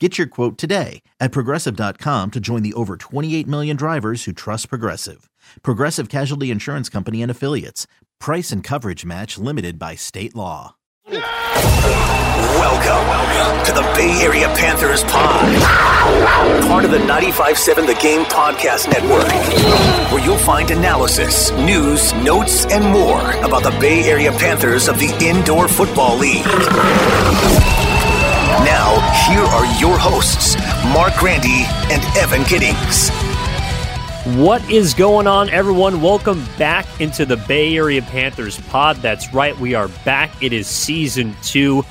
Get your quote today at progressive.com to join the over 28 million drivers who trust Progressive. Progressive Casualty Insurance Company and Affiliates. Price and coverage match limited by state law. Welcome, welcome to the Bay Area Panthers Pod, part of the 95.7 The Game Podcast Network, where you'll find analysis, news, notes, and more about the Bay Area Panthers of the Indoor Football League. Now, here are your hosts, Marc Grandi and Evan Giddings. What is going on, everyone? Welcome back into the Bay Area Panthers pod. That's right, we are back. It is season two,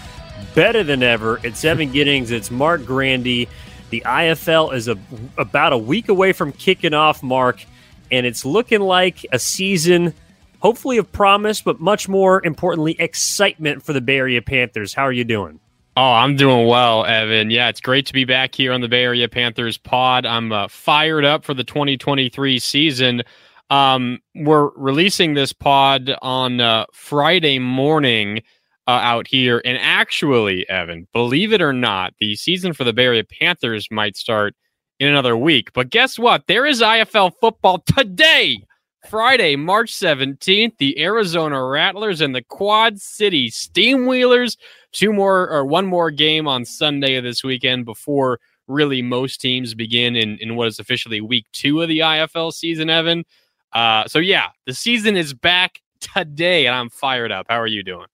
better than ever. It's Evan Giddings, it's Marc Grandi. The IFL is a, about a week away from kicking off, Mark, and it's looking like a season, hopefully of promise, but much more importantly, excitement for the Bay Area Panthers. How are you doing? Oh, I'm doing well, Evan. Yeah, it's great to be back here on the Bay Area Panthers pod. I'm uh, fired up for the 2023 season. Um, we're releasing this pod on uh, Friday morning uh, out here. And actually, Evan, believe it or not, the season for the Bay Area Panthers might start in another week. But guess what? There is IFL football today. Friday, March 17th, the Arizona Rattlers and the Quad City Steamwheelers. Two more or one more game on Sunday of this weekend before really most teams begin in, in what is officially week two of the IFL season, Evan. Uh, so, yeah, the season is back today, and I'm fired up. How are you doing?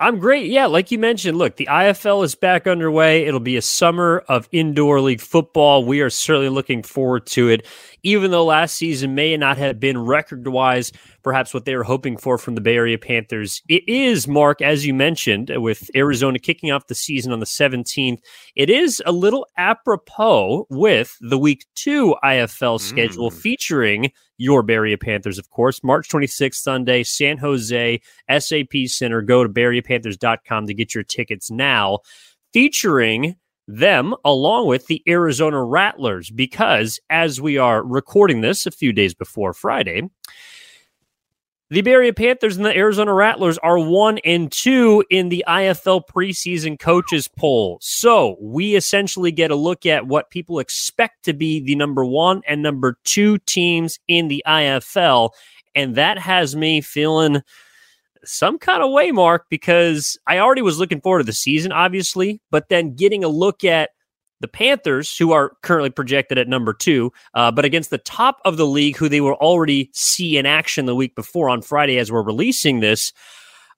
I'm great. Yeah, like you mentioned, look, the IFL is back underway. It'll be a summer of indoor league football. We are certainly looking forward to it. Even though last season may not have been record wise, perhaps what they were hoping for from the Bay Area Panthers. It is, Mark, as you mentioned, with Arizona kicking off the season on the 17th. It is a little apropos with the week two IFL schedule mm. featuring your Bay Area Panthers, of course. March 26th, Sunday, San Jose, SAP Center. Go to BayAreaPanthers.com to get your tickets now. Featuring them along with the Arizona Rattlers, because as we are recording this a few days before Friday, the Bay Area Panthers and the Arizona Rattlers are one and two in the IFL preseason coaches poll. So we essentially get a look at what people expect to be the number one and number two teams in the IFL. And that has me feeling some kind of way, Mark, because I already was looking forward to the season, obviously, but then getting a look at the Panthers, who are currently projected at number two, uh, but against the top of the league, who they will already see in action the week before on Friday as we're releasing this,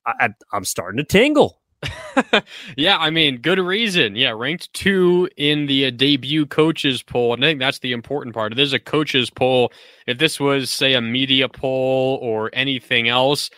I, am starting to tingle. yeah, I mean, good reason. Yeah, ranked two in the uh, debut coaches poll. And I think that's the important part. If there's a coaches poll, if this was, say, a media poll or anything else,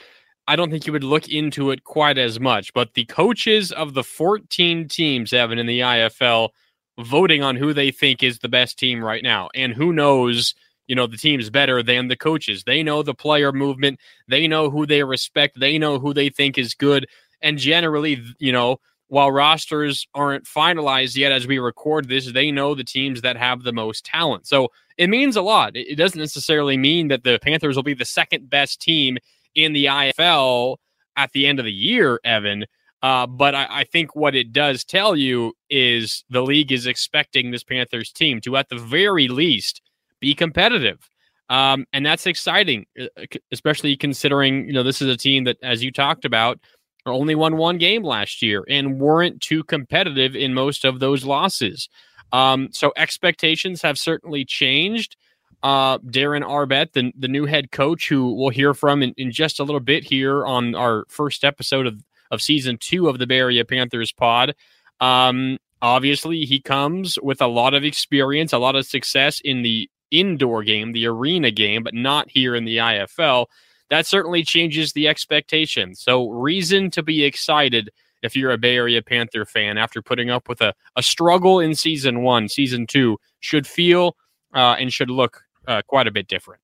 I don't think you would look into it quite as much. But the coaches of the 14 teams, Evan, in the IFL, voting on who they think is the best team right now. And who knows, you know, the team's better than the coaches. They know the player movement, they know who they respect, they know who they think is good. And generally, you know, while rosters aren't finalized yet as we record this, they know the teams that have the most talent. So it means a lot. It doesn't necessarily mean that the Panthers will be the second best team in the IFL at the end of the year, Evan. Uh, but I, I, think what it does tell you is the league is expecting this Panthers team to, at the very least, be competitive. Um, and that's exciting, uh, especially considering, you know, this is a team that, as you talked about, only won one game last year and weren't too competitive in most of those losses. Um, so expectations have certainly changed. Uh, Darren Arbet, the, the new head coach, who we'll hear from in, in just a little bit here on our first episode of, of season two of the Bay Area Panthers pod. Um, obviously, he comes with a lot of experience, a lot of success in the indoor game, the arena game, but not here in the IFL. That certainly changes the expectation. So, reason to be excited if you're a Bay Area Panther fan after putting up with a, a struggle in season one, season two should feel uh, and should look uh, quite a bit different.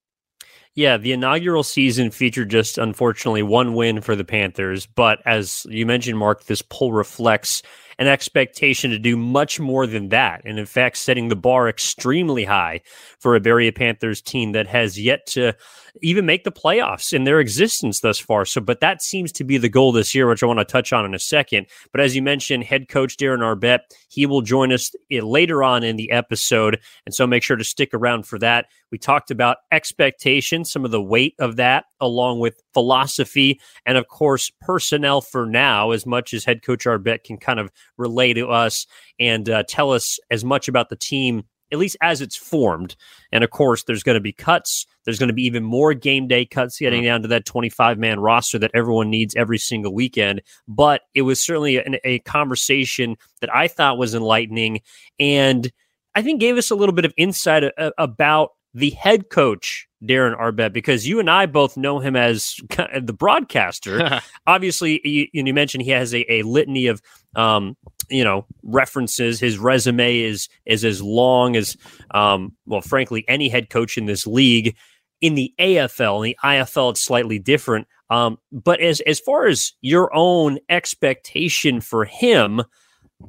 Yeah, the inaugural season featured just unfortunately one win for the Panthers. But as you mentioned, Mark, this poll reflects an expectation to do much more than that. And in fact, setting the bar extremely high for a Bay Panthers team that has yet to even make the playoffs in their existence thus far. So, but that seems to be the goal this year, which I want to touch on in a second. But as you mentioned, head coach Darren Arbet, he will join us eh, later on in the episode. And so make sure to stick around for that. We talked about expectations, some of the weight of that, along with philosophy, and of course, personnel for now, as much as head coach Arbet can kind of relay to us and uh, tell us as much about the team at least as it's formed. And of course, there's going to be cuts. There's going to be even more game day cuts getting mm-hmm. down to that 25 man roster that everyone needs every single weekend. But it was certainly an, a conversation that I thought was enlightening and I think gave us a little bit of insight a, a, about the head coach Darren Arbet because you and I both know him as the broadcaster. Obviously, you, you, mentioned he has a, a litany of um, you know references. His resume is is as long as um, well, frankly, any head coach in this league. In the AFL, in the IFL, it's slightly different. Um, but as as far as your own expectation for him,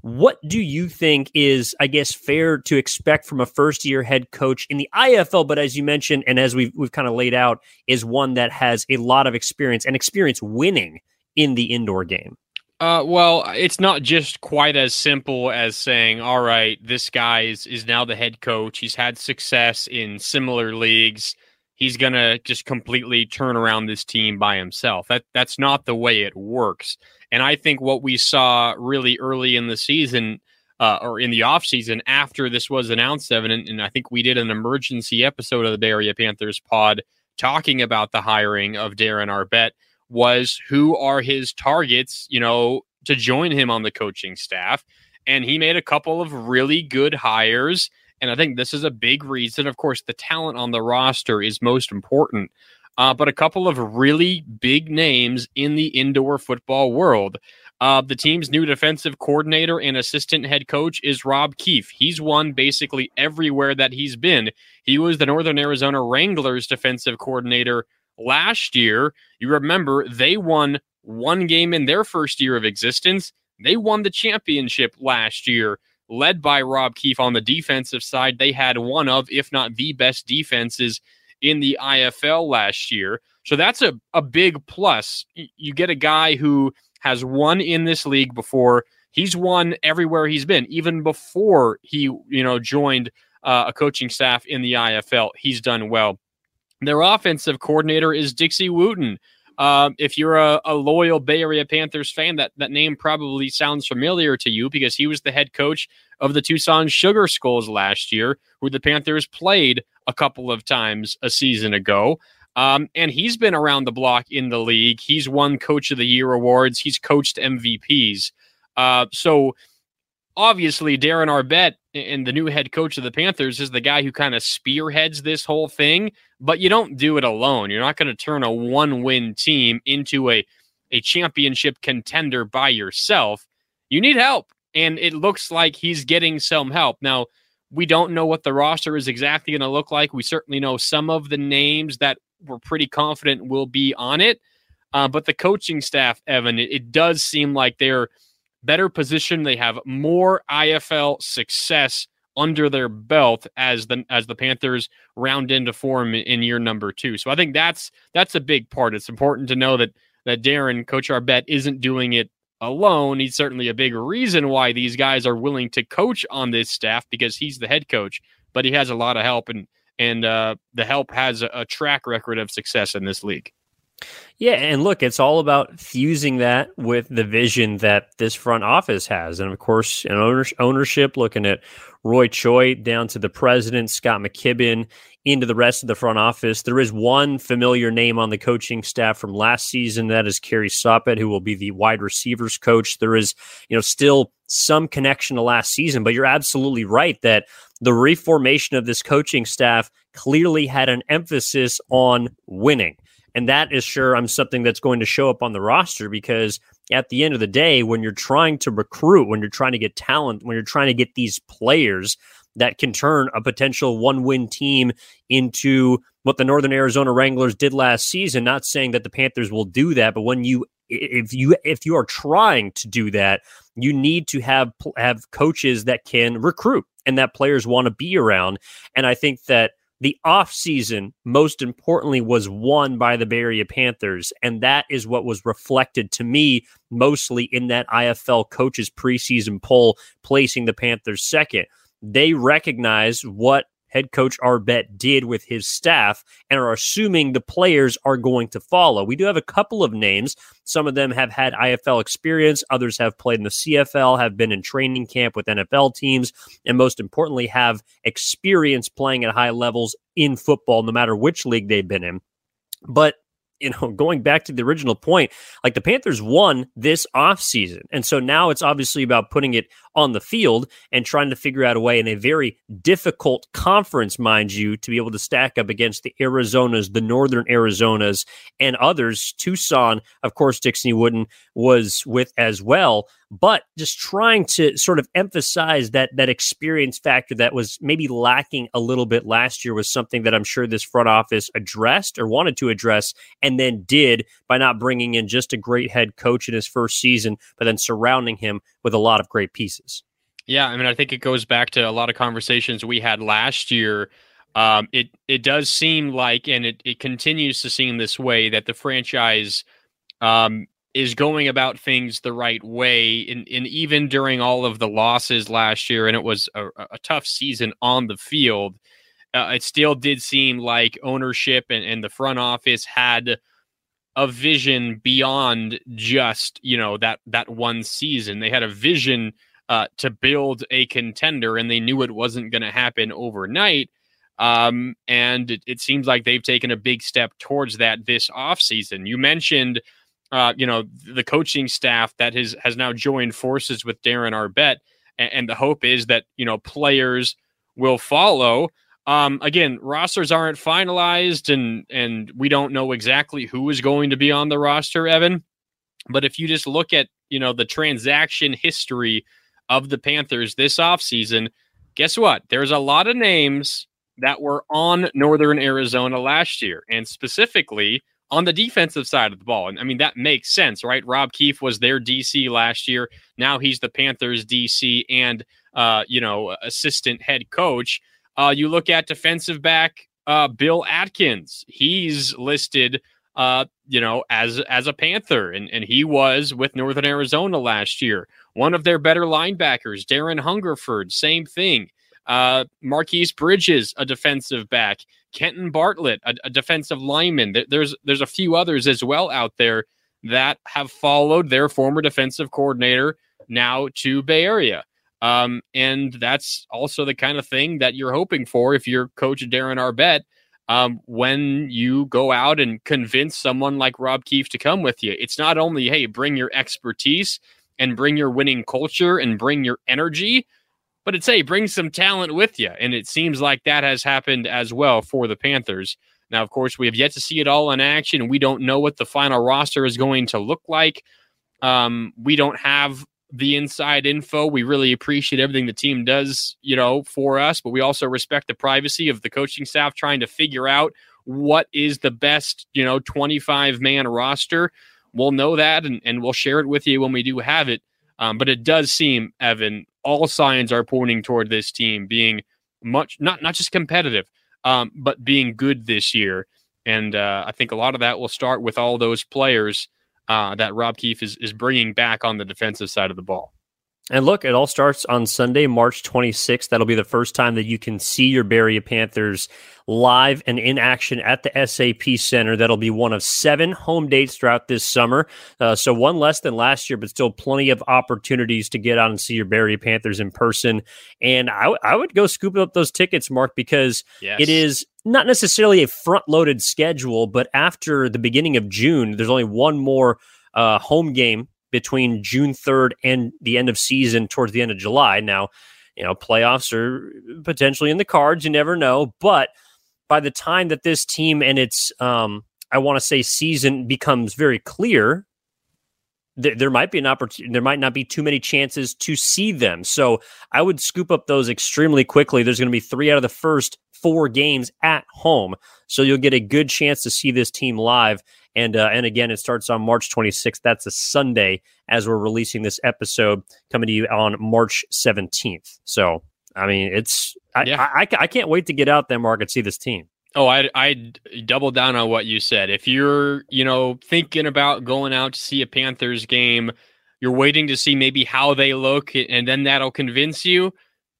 what do you think is, I guess, fair to expect from a first year head coach in the IFL? But as you mentioned, and as we've, we've kind of laid out, is one that has a lot of experience and experience winning in the indoor game. Uh, well, it's not just quite as simple as saying, all right, this guy is, is now the head coach. He's had success in similar leagues. He's going to just completely turn around this team by himself. That That's not the way it works. And I think what we saw really early in the season uh, or in the offseason after this was announced, Evan, and I think we did an emergency episode of the Bay Area Panthers pod talking about the hiring of Darren Arbet was who are his targets, you know, to join him on the coaching staff. And he made a couple of really good hires. And I think this is a big reason. Of course, the talent on the roster is most important uh, but a couple of really big names in the indoor football world. Uh, the team's new defensive coordinator and assistant head coach is Rob Keefe. He's won basically everywhere that he's been. He was the Northern Arizona Wranglers defensive coordinator last year. You remember they won one game in their first year of existence. They won the championship last year, led by Rob Keefe on the defensive side. They had one of, if not the best defenses in the IFL last year. So that's a, a big plus. You get a guy who has won in this league before. He's won everywhere he's been, even before he, you know, joined uh, a coaching staff in the IFL. He's done well. Their offensive coordinator is Dixie Wooten. Uh, if you're a, a, loyal Bay Area Panthers fan, that, that name probably sounds familiar to you because he was the head coach of the Tucson Sugar Skulls last year, who the Panthers played a couple of times a season ago. Um, and he's been around the block in the league. He's won Coach of the Year awards. He's coached MVPs. Uh, so obviously, Darren Arbet and the new head coach of the Panthers is the guy who kind of spearheads this whole thing. But you don't do it alone. You're not going to turn a one-win team into a a championship contender by yourself. You need help, and it looks like he's getting some help now. We don't know what the roster is exactly going to look like. We certainly know some of the names that we're pretty confident will be on it. Uh, but the coaching staff, Evan, it, it does seem like they're better positioned. They have more IFL success under their belt as the as the Panthers round into form in year number two. So I think that's that's a big part. It's important to know that that Darren, Coach Arbet, isn't doing it alone. He's certainly a big reason why these guys are willing to coach on this staff because he's the head coach, but he has a lot of help and and uh, the help has a, a track record of success in this league. Yeah, and look, it's all about fusing that with the vision that this front office has, and of course, an ownership looking at Roy Choi down to the president, Scott McKibben, into the rest of the front office. There is one familiar name on the coaching staff from last season. That is Kerry Soppet, who will be the wide receivers coach. There is, you know, still some connection to last season, but you're absolutely right that the reformation of this coaching staff clearly had an emphasis on winning. And that is sure I'm something that's going to show up on the roster because at the end of the day, when you're trying to recruit, when you're trying to get talent, when you're trying to get these players that can turn a potential one win team into what the Northern Arizona Wranglers did last season. Not saying that the Panthers will do that, but when you if you if you are trying to do that, you need to have have coaches that can recruit and that players want to be around. And I think that the offseason, most importantly, was won by the Bay Area Panthers. And that is what was reflected to me mostly in that IFL coaches preseason poll, placing the Panthers second they recognize what head coach Arbet did with his staff and are assuming the players are going to follow. We do have a couple of names. Some of them have had IFL experience, others have played in the CFL, have been in training camp with NFL teams, and most importantly, have experience playing at high levels in football, no matter which league they've been in. But you know, going back to the original point, like the Panthers won this offseason. And so now it's obviously about putting it on the field and trying to figure out a way in a very difficult conference, mind you, to be able to stack up against the Arizonas, the Northern Arizonas, and others. Tucson, of course, Dixie Wooten was with as well but just trying to sort of emphasize that that experience factor that was maybe lacking a little bit last year was something that I'm sure this front office addressed or wanted to address and then did by not bringing in just a great head coach in his first season, but then surrounding him with a lot of great pieces. Yeah, I mean, I think it goes back to a lot of conversations we had last year. Um, it it does seem like, and it it continues to seem this way that the franchise um, is going about things the right way and, and even during all of the losses last year and it was a, a tough season on the field uh, it still did seem like ownership and, and the front office had a vision beyond just you know that that one season. They had a vision uh, to build a contender and they knew it wasn't going to happen overnight um, and it, it seems like they've taken a big step towards that this offseason you mentioned uh, you know, the coaching staff that has has now joined forces with Darren Arbet, and, and the hope is that you know players will follow. Um, again, rosters aren't finalized, and and we don't know exactly who is going to be on the roster, Evan. But if you just look at you know the transaction history of the Panthers this offseason, guess what? There's a lot of names that were on Northern Arizona last year, and specifically on the defensive side of the ball. And I mean, that makes sense, right? Rob Keefe was their DC last year. Now he's the Panthers DC and, uh, you know, assistant head coach. Uh, you look at defensive back uh, Bill Atkins. He's listed, uh, you know, as as a Panther, and and he was with Northern Arizona last year. One of their better linebackers, Darren Hungerford, same thing. Uh, Marquise Bridges, a defensive back. Kenton Bartlett, a, a defensive lineman. There's there's a few others as well out there that have followed their former defensive coordinator now to Bay Area. Um, and that's also the kind of thing that you're hoping for if you're coach Darren Arbet. Um, when you go out and convince someone like Rob Keefe to come with you, it's not only, hey, bring your expertise and bring your winning culture and bring your energy, but it's hey, bring some talent with you. And it seems like that has happened as well for the Panthers. Now, of course, we have yet to see it all in action. We don't know what the final roster is going to look like. Um, we don't have the inside info. We really appreciate everything the team does, you know, for us, but we also respect the privacy of the coaching staff trying to figure out what is the best, you know, 25 man roster. We'll know that and, and we'll share it with you when we do have it. Um, but it does seem, Evan, all signs are pointing toward this team being much not not just competitive, um, but being good this year. And uh, I think a lot of that will start with all those players uh, that Rob Keefe is is bringing back on the defensive side of the ball. And look, it all starts on Sunday, March 26th. That'll be the first time that you can see your Bay Area Panthers live and in action at the SAP Center. That'll be one of seven home dates throughout this summer. Uh, so one less than last year, but still plenty of opportunities to get out and see your Bay Area Panthers in person. And I, w- I would go scoop up those tickets, Mark, because yes. it is not necessarily a front loaded schedule, but after the beginning of June, there's only one more uh, home game between June 3rd and the end of season towards the end of July. Now, you know, playoffs are potentially in the cards. You never know. But by the time that this team and its, um, I want to say, season becomes very clear, th- there might be an opportunity. There might not be too many chances to see them. So I would scoop up those extremely quickly. There's going to be three out of the first four games at home. So you'll get a good chance to see this team live. And uh, and again, it starts on March 26th. That's a Sunday as we're releasing this episode, coming to you on March 17th. So I mean, it's I, yeah. I, I, I can't wait to get out there, Mark, and see this team. Oh, I I double down on what you said. If you're you know thinking about going out to see a Panthers game, you're waiting to see maybe how they look, and then that'll convince you.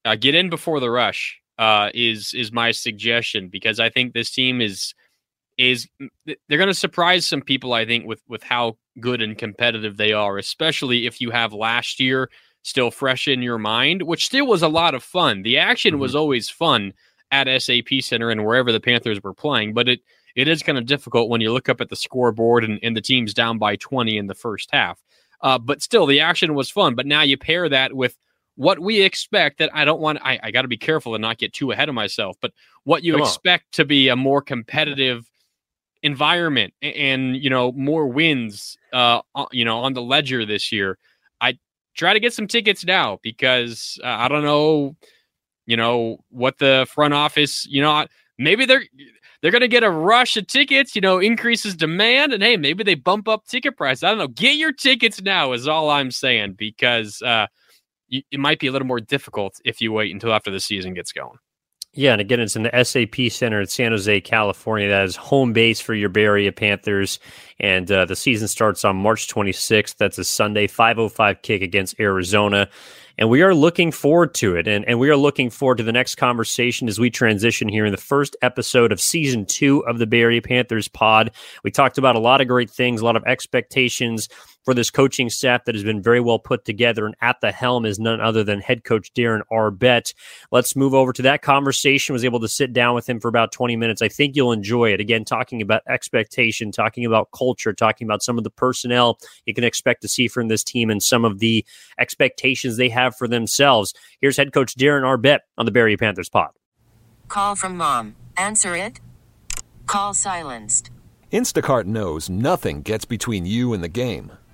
Uh, get in before the rush. Uh, is is my suggestion because I think this team is is they're going to surprise some people. I think with with how good and competitive they are, especially if you have last year still fresh in your mind, which still was a lot of fun. The action mm-hmm. was always fun at SAP Center and wherever the Panthers were playing, but it it is kind of difficult when you look up at the scoreboard and, and the team's down by 20 in the first half. Uh, but still, the action was fun. But now you pair that with what we expect that I don't want, I, I got to be careful and not get too ahead of myself, but what you Come expect on. to be a more competitive environment and, you know more wins uh you know on the ledger this year i try to get some tickets now because uh, i don't know you know what the front office you know maybe they're they're to get a rush of tickets you know increases demand and hey maybe they bump up ticket price i don't know. Get your tickets now is all i'm saying because uh it might be a little more difficult if you wait until after the season gets going yeah, and again, it's in the SAP Center in San Jose, California. That is home base for your Bay Panthers, and uh, the season starts on March 26th. That's a Sunday, 5:05 kick against Arizona and we are looking forward to it. And, and we are looking forward to the next conversation as we transition here in the first episode of season two of the Bay Panthers pod. We talked about a lot of great things, a lot of expectations for this coaching staff that has been very well put together. And at the helm is none other than head coach Darren Arbet. Let's move over to that conversation. Was able to sit down with him for about 20 minutes. I think you'll enjoy it. Again, talking about expectation, talking about culture, talking about some of the personnel you can expect to see from this team and some of the expectations they have for themselves. Here's head coach Darren Arbet on the Bay Area Panthers pod. Call from mom. Answer it. Call silenced. Instacart knows nothing gets between you and the game.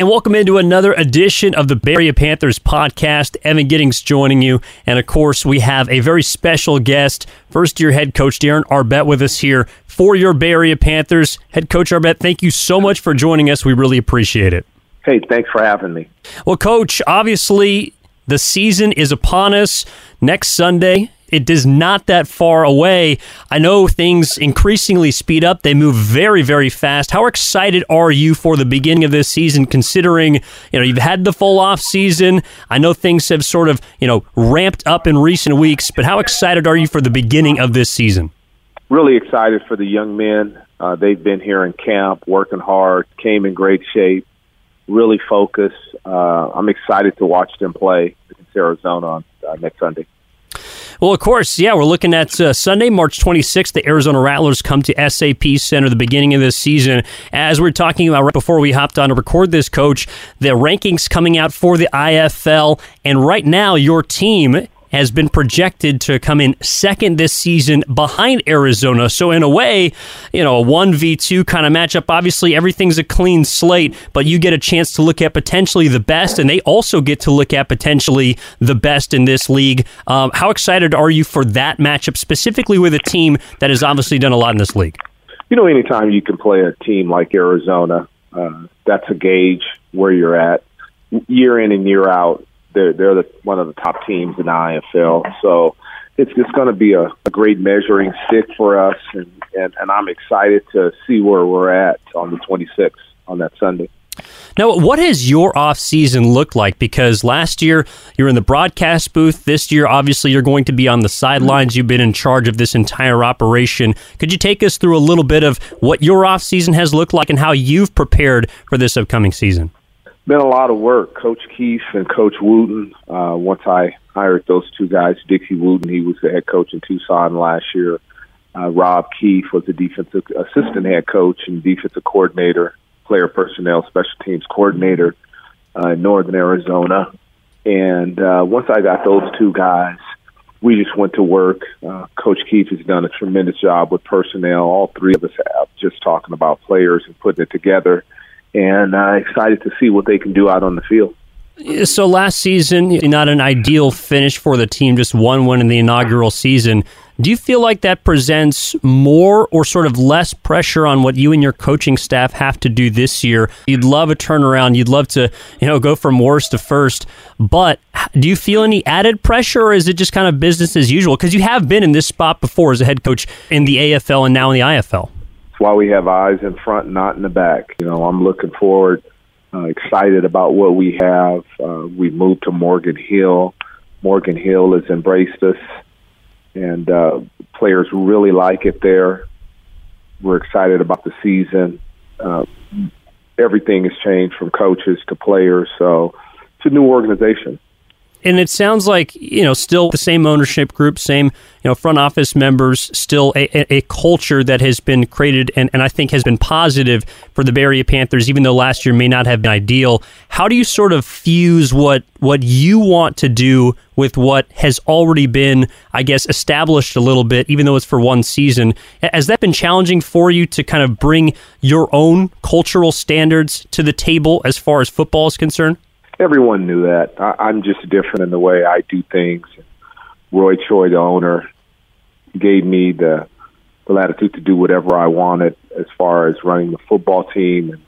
And welcome into another edition of the Bay Area Panthers podcast. Evan Giddings joining you. And of course, we have a very special guest, first year head coach Darren Arbet with us here for your Bay Area Panthers. Head coach Arbet, thank you so much for joining us. We really appreciate it. Hey, thanks for having me. Well, coach, obviously the season is upon us. Next Sunday, it is not that far away. I know things increasingly speed up. They move very, very fast. How excited are you for the beginning of this season, considering, you know, you've had the full off season. I know things have sort of, you know, ramped up in recent weeks, but how excited are you for the beginning of this season? Really excited for the young men. Uh, they've been here in camp, working hard, came in great shape, really focused. Uh, I'm excited to watch them play against Arizona on uh, next Sunday. Well, of course, yeah, we're looking at uh, Sunday, March 26th. The Arizona Rattlers come to SAP Center the beginning of this season. As we are talking about right before we hopped on to record this, Coach, the rankings coming out for the IFL, and right now your team has been projected to come in second this season behind Arizona. So, in a way, you know, a 1v2 kind of matchup. Obviously, everything's a clean slate, but you get a chance to look at potentially the best, and they also get to look at potentially the best in this league. Um, how excited are you for that matchup, specifically with a team that has obviously done a lot in this league? You know, anytime you can play a team like Arizona, uh, that's a gauge where you're at year in and year out they're they're the, one of the top teams in the IFL. So it's just going to be a, a great measuring stick for us, and, and and I'm excited to see where we're at on the 26th on that Sunday. Now, what has your off season looked like? Because last year you're in the broadcast booth. This year, obviously, you're going to be on the sidelines. You've been in charge of this entire operation. Could you take us through a little bit of what your off season has looked like and how you've prepared for this upcoming season? Been a lot of work. Coach Keefe and Coach Wooten. Uh, once I hired those two guys, Dixie Wooten, he was the head coach in Tucson last year. Uh, Rob Keefe was the defensive assistant head coach and defensive coordinator, player personnel, special teams coordinator uh, in Northern Arizona. And uh, once I got those two guys, we just went to work. Uh, Coach Keefe has done a tremendous job with personnel. All three of us have, just talking about players and putting it together and uh, excited to see what they can do out on the field. So last season, not an ideal finish for the team, just one win in the inaugural season. Do you feel like that presents more or sort of less pressure on what you and your coaching staff have to do this year? You'd love a turnaround. You'd love to, you know, go from worst to first. But do you feel any added pressure or is it just kind of business as usual? Because you have been in this spot before as a head coach in the AFL and now in the IFL why we have eyes in front, not in the back. You know, I'm looking forward, uh, excited about what we have. Uh, we moved to Morgan Hill. Morgan Hill has embraced us, and uh, players really like it there. We're excited about the season. Uh, everything has changed from coaches to players, so it's a new organization and it sounds like you know still the same ownership group, same you know front office members, still a, a culture that has been created and, and I think has been positive for the Area Panthers, even though last year may not have been ideal. How do you sort of fuse what what you want to do with what has already been, I guess, established a little bit, even though it's for one season? Has that been challenging for you to kind of bring your own cultural standards to the table as far as football is concerned? Everyone knew that. I, I'm just different in the way I do things. Roy Choi, the owner, gave me the the latitude to do whatever I wanted as far as running the football team, and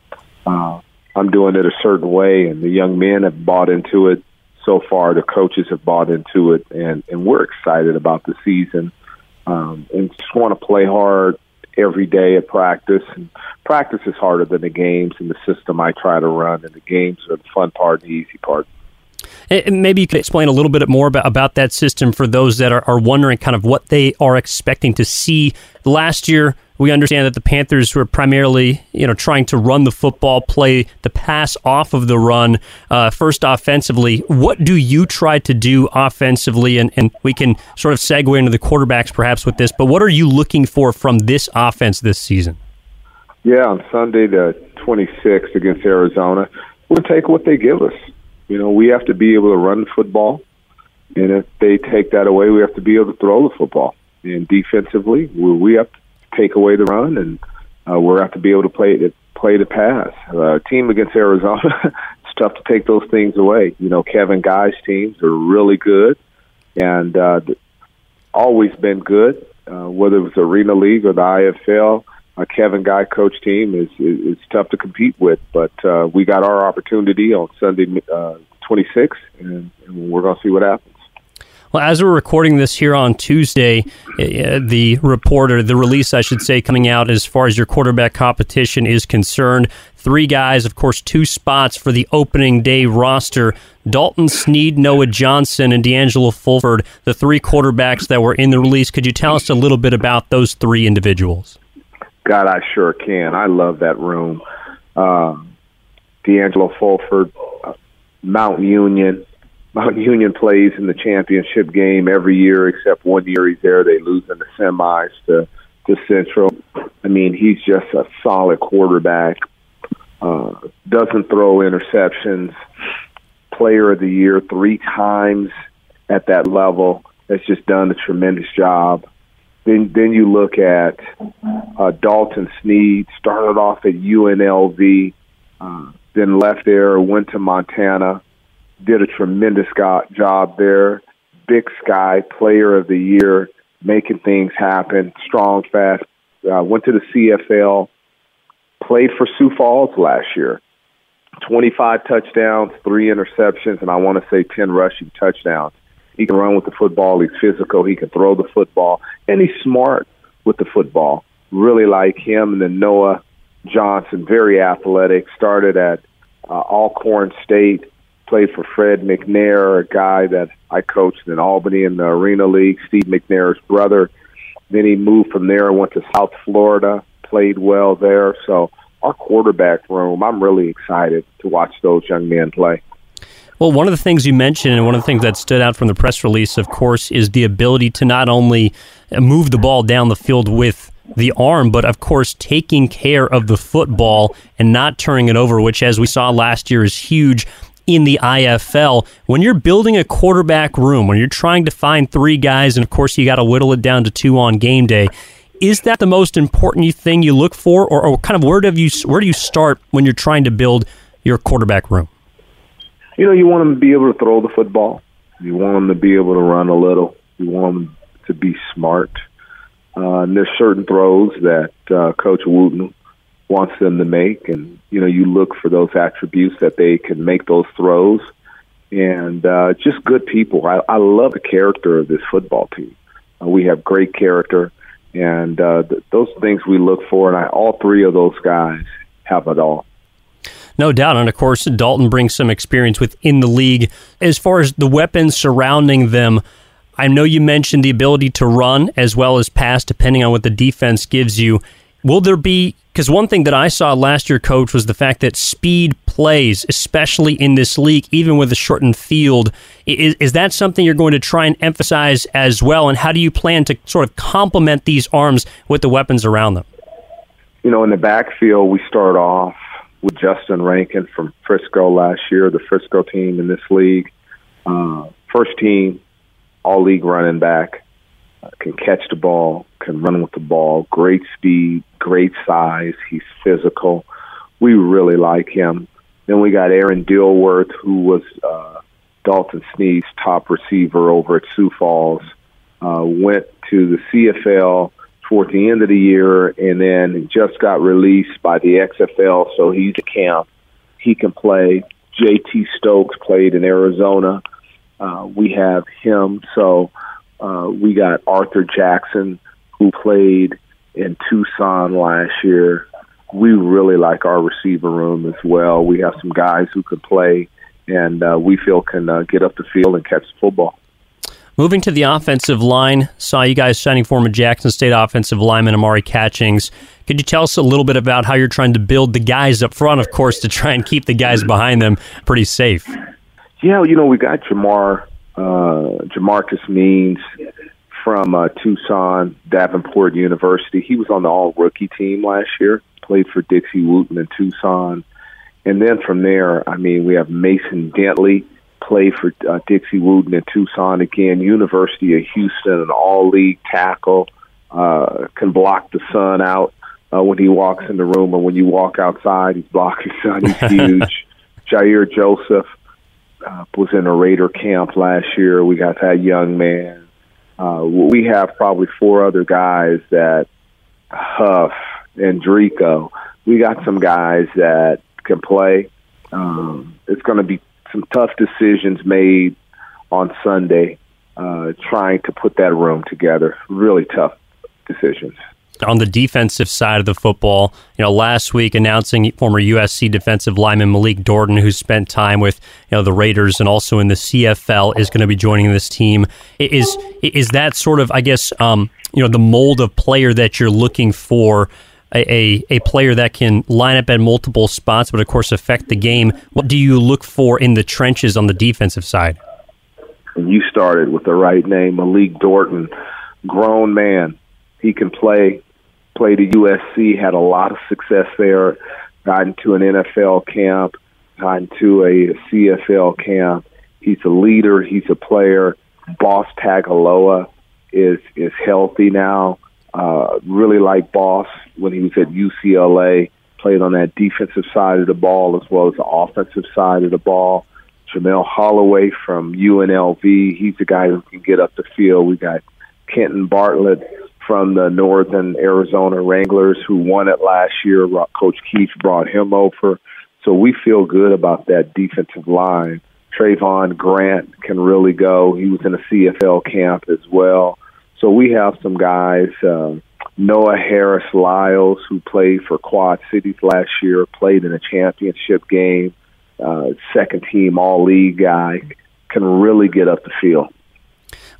uh, I'm doing it a certain way. And the young men have bought into it. So far, the coaches have bought into it, and and we're excited about the season. Um, and just want to play hard every day at practice. And practice is harder than the games and the system I try to run, and the games are the fun part and the easy part. And maybe you could explain a little bit more about, about that system for those that are, are wondering kind of what they are expecting to see. Last year, we understand that the Panthers were primarily, you know, trying to run the football, play the pass off of the run uh, first offensively. What do you try to do offensively? And, and we can sort of segue into the quarterbacks perhaps with this, but what are you looking for from this offense this season? Yeah, on Sunday the 26th against Arizona, we'll take what they give us. You know, we have to be able to run football, and if they take that away, we have to be able to throw the football. And defensively, we have to take away the run, and uh, we have to be able to play play the pass. Uh, team against Arizona, it's tough to take those things away. You know, Kevin Guy's teams are really good, and uh, always been good. Uh, whether it was Arena League or the IFL, a Kevin Guy coach team is, is, is tough to compete with. But uh, we got our opportunity on Sunday, uh, 26, and, and we're going to see what happens. Well, as we're recording this here on Tuesday, uh, the reporter, the release, I should say, coming out as far as your quarterback competition is concerned, three guys, of course, two spots for the opening day roster. Dalton Sneed, Noah Johnson, and D'Angelo Fulford, the three quarterbacks that were in the release. Could you tell us a little bit about those three individuals? God, I sure can. I love that room. Um, D'Angelo Fulford, uh, Mount Union, Mount Union plays in the championship game every year except one year he's there. They lose in the semis to to Central. I mean, he's just a solid quarterback. Uh, doesn't throw interceptions. Player of the year three times at that level. Has just done a tremendous job. Then then you look at uh, Dalton Sneed. Started off at UNLV, uh, then left there, went to Montana did a tremendous job there. Big Sky Player of the Year, making things happen. Strong, fast. Uh, went to the CFL. Played for Sioux Falls last year. 25 touchdowns, three interceptions, and I want to say 10 rushing touchdowns. He can run with the football. He's physical. He can throw the football, and he's smart with the football. Really like him. And then Noah Johnson, very athletic. Started at uh, Alcorn State played for Fred McNair, a guy that I coached in Albany in the Arena League, Steve McNair's brother. Then he moved from there and went to South Florida, played well there. So our quarterback room, I'm really excited to watch those young men play. Well, one of the things you mentioned, and one of the things that stood out from the press release, of course, is the ability to not only move the ball down the field with the arm, but of course, taking care of the football and not turning it over, which, as we saw last year, is huge in the IFL. When you're building a quarterback room, when you're trying to find three guys, and of course you got to whittle it down to two on game day, is that the most important thing you look for, or, or kind of where do you where do you start when you're trying to build your quarterback room? You know, you want them to be able to throw the football. You want them to be able to run a little. You want them to be smart. Uh, and there's certain throws that uh, Coach Wooten wants them to make, and you know you look for those attributes that they can make those throws, and uh, just good people. I, I love the character of this football team. Uh, we have great character, and uh, th- those things we look for, and I, all three of those guys have it all. No doubt. And of course, Dalton brings some experience within the league. As far as the weapons surrounding them, I know you mentioned the ability to run as well as pass, depending on what the defense gives you. Will there be because one thing that I saw last year, coach, was the fact that speed plays, especially in this league, even with a shortened field. Is, is that something you're going to try and emphasize as well? And how do you plan to sort of complement these arms with the weapons around them? You know, in the backfield, we start off with Justin Rankin from Frisco last year, the Frisco team in this league. Uh, first team, all league running back, can catch the ball, can run with the ball, great speed, great size. He's physical. We really like him. Then we got Aaron Dilworth, who was uh, Dalton Sneed's top receiver over at Sioux Falls. Uh, went to the CFL toward the end of the year, and then just got released by the XFL. So he's a camp. He can play. JT Stokes played in Arizona. Uh, we have him. So we got Arthur Jackson, who played in Tucson last year. We really like our receiver room as well. We have some guys who can play, and uh, we feel can uh, get up the field and catch the football. Moving to the offensive line, saw you guys signing former Jackson State offensive lineman Amari Catchings. Could you tell us a little bit about how you're trying to build the guys up front, of course, to try and keep the guys behind them pretty safe? Yeah, you know, we got Jamar, uh, Jamarcus Means, from uh, Tucson, Davenport University. He was on the all rookie team last year, played for Dixie Wooten in Tucson. And then from there, I mean, we have Mason Dentley, played for uh, Dixie Wooten in Tucson again, University of Houston, an all league tackle, uh, can block the sun out uh, when he walks in the room, or when you walk outside, he's blocking the sun. He's huge. Jair Joseph uh, was in a Raider camp last year. We got that young man uh, we have probably four other guys that Huff and Drico. We got some guys that can play. Um, it's going to be some tough decisions made on Sunday uh, trying to put that room together. Really tough decisions on the defensive side of the football, you know, last week announcing former USC defensive lineman Malik Dorton, who spent time with you know the Raiders and also in the CFL, is going to be joining this team. Is is that sort of, I guess, um, you know, the mold of player that you're looking for? A, a, player that can line up at multiple spots, but of course affect the game. What do you look for in the trenches on the defensive side? And you started with the right name, Malik Dorton, grown man. He can play played at USC, had a lot of success there, got into an NFL camp, got into a CFL camp. He's a leader. He's a player. Boss Tagaloa is is healthy now. Uh, really like Boss when he was at UCLA. Played on that defensive side of the ball as well as the offensive side of the ball. Jamelle Holieway from UNLV. He's the guy who can get up the field. We got Kenton Bartlett from the Northern Arizona Wranglers who won it last year. Coach Keith brought him over. So we feel good about that defensive line. Trayvon Grant can really go. He was in a CFL camp as well. So we have some guys. Uh, Noah Harris Lyles, who played for Quad Cities last year, played in a championship game. Uh, second team All League guy can really get up the field.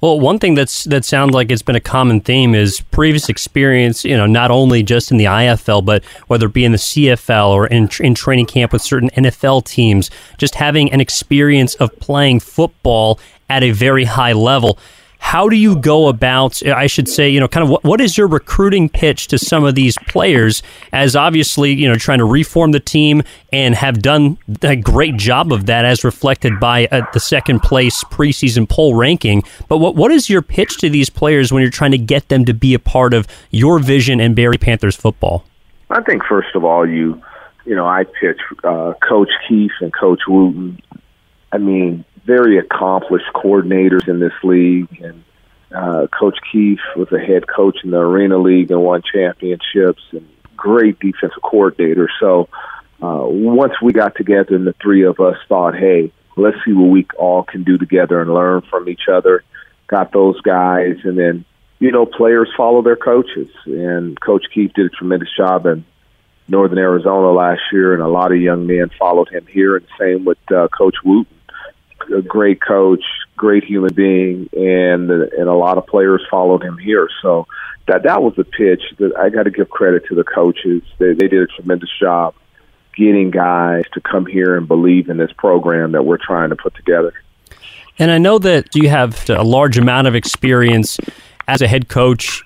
Well, one thing that's that sounds like it's been a common theme is previous experience. You know, not only just in the IFL, but whether it be in the CFL or in in training camp with certain NFL teams, just having an experience of playing football at a very high level how do you go about i should say you know kind of what, what is your recruiting pitch to some of these players as obviously you know trying to reform the team and have done a great job of that as reflected by uh, the second place preseason poll ranking? But what, what is your pitch to these players when you're trying to get them to be a part of your vision and Bay Area Panthers football? I think first of all you you know I pitch uh, coach Keith and coach Wooten. I mean very accomplished coordinators in this league, and uh, Coach Keith was a head coach in the Arena League and won championships, and great defensive coordinator. So uh, once we got together, and the three of us thought, hey, let's see what we all can do together and learn from each other. Got those guys, and then you know players follow their coaches, and Coach Keith did a tremendous job in Northern Arizona last year, and a lot of young men followed him here, and same with uh, Coach Wooten a great coach, great human being, and and a lot of players followed him here. So that that was the pitch. That I got to give credit to the coaches. They they did a tremendous job getting guys to come here and believe in this program that we're trying to put together. And I know that you have a large amount of experience as a head coach,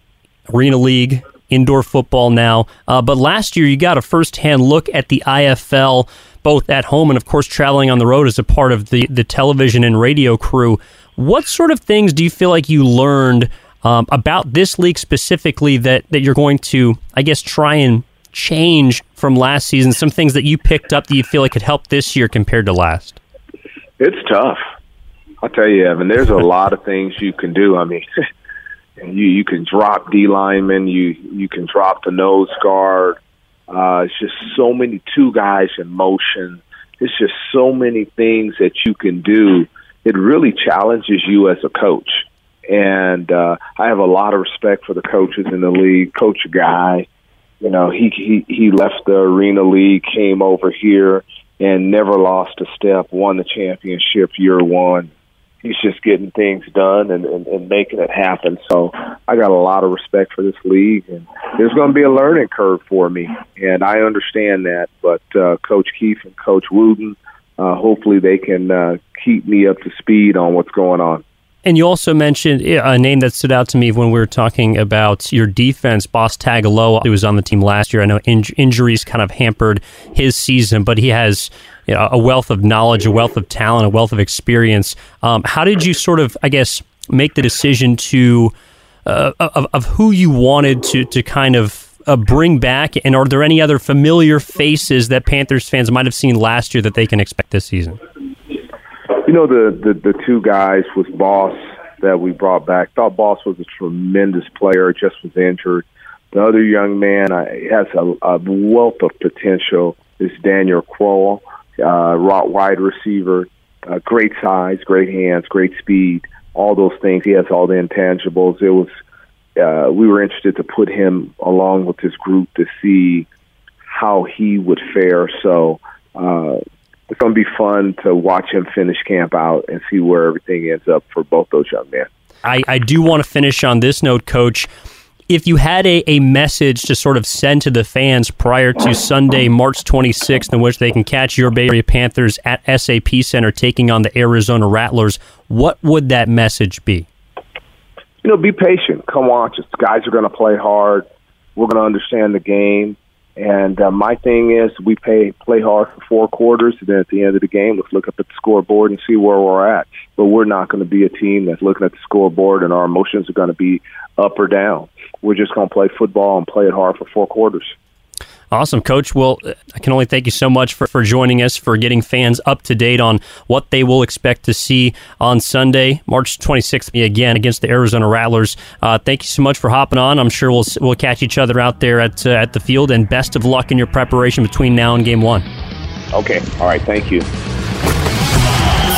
Arena League, indoor football now. Uh, but last year, you got a firsthand look at the IFL both at home and, of course, traveling on the road as a part of the, the television and radio crew. What sort of things do you feel like you learned um, about this league specifically that, that you're going to, I guess, try and change from last season? Some things that you picked up that you feel like could help this year compared to last? It's tough. I'll tell you, Evan, there's a lot of things you can do. I mean, you you can drop D lineman, you you can drop the nose guard, uh, it's just so many two guys in motion. It's just so many things that you can do. It really challenges you as a coach. And uh, I have a lot of respect for the coaches in the league. Coach Guy, you know, he he he left the Arena League, came over here, and never lost a step. Won the championship year one he's just getting things done and, and, and making it happen. So I got a lot of respect for this league, and there's going to be a learning curve for me, and I understand that. But uh, Coach Keith and Coach Wooten, uh, hopefully they can uh, keep me up to speed on what's going on. And you also mentioned a name that stood out to me when we were talking about your defense, Boss Tagaloa, who was on the team last year. I know in- injuries kind of hampered his season, but he has you know, a wealth of knowledge, a wealth of talent, a wealth of experience. Um, how did you sort of, I guess, make the decision to uh, of, of who you wanted to to kind of uh, bring back? And are there any other familiar faces that Panthers fans might have seen last year that they can expect this season? You know, the, the, the two guys was Boss that we brought back. Thought Boss was a tremendous player, just was injured. The other young man uh, has a, a wealth of potential. Is Daniel Crowell, uh, wide receiver, uh, great size, great hands, great speed. all those things. He has all the intangibles. It was uh, we were interested to put him along with this group to see how he would fare. So uh, it's going to be fun to watch him finish camp out and see where everything ends up for both those young men. I, I do want to finish on this note, Coach. If you had a, a message to sort of send to the fans prior to Sunday, March 26th, in which they can catch your Bay Area Panthers at SAP Center taking on the Arizona Rattlers, what would that message be? You know, be patient. Come watch us. Guys are going to play hard. We're going to understand the game. And uh, my thing is, we pay play hard for four quarters, and then at the end of the game, let's look up at the scoreboard and see where we're at. But we're not going to be a team that's looking at the scoreboard and our emotions are going to be up or down. We're just going to play football and play it hard for four quarters. Awesome, Coach. Well, I can only thank you so much for, for joining us, for getting fans up to date on what they will expect to see on Sunday, March 26th, again against the Arizona Rattlers. Uh, thank you so much for hopping on. I'm sure we'll we'll catch each other out there at uh, at the field, and best of luck in your preparation between now and Game One. Okay. All right. Thank you.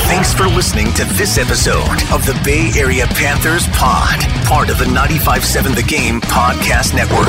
Thanks for listening to this episode of the Bay Area Panthers Paw'd, part of the 95.7 The Game podcast network.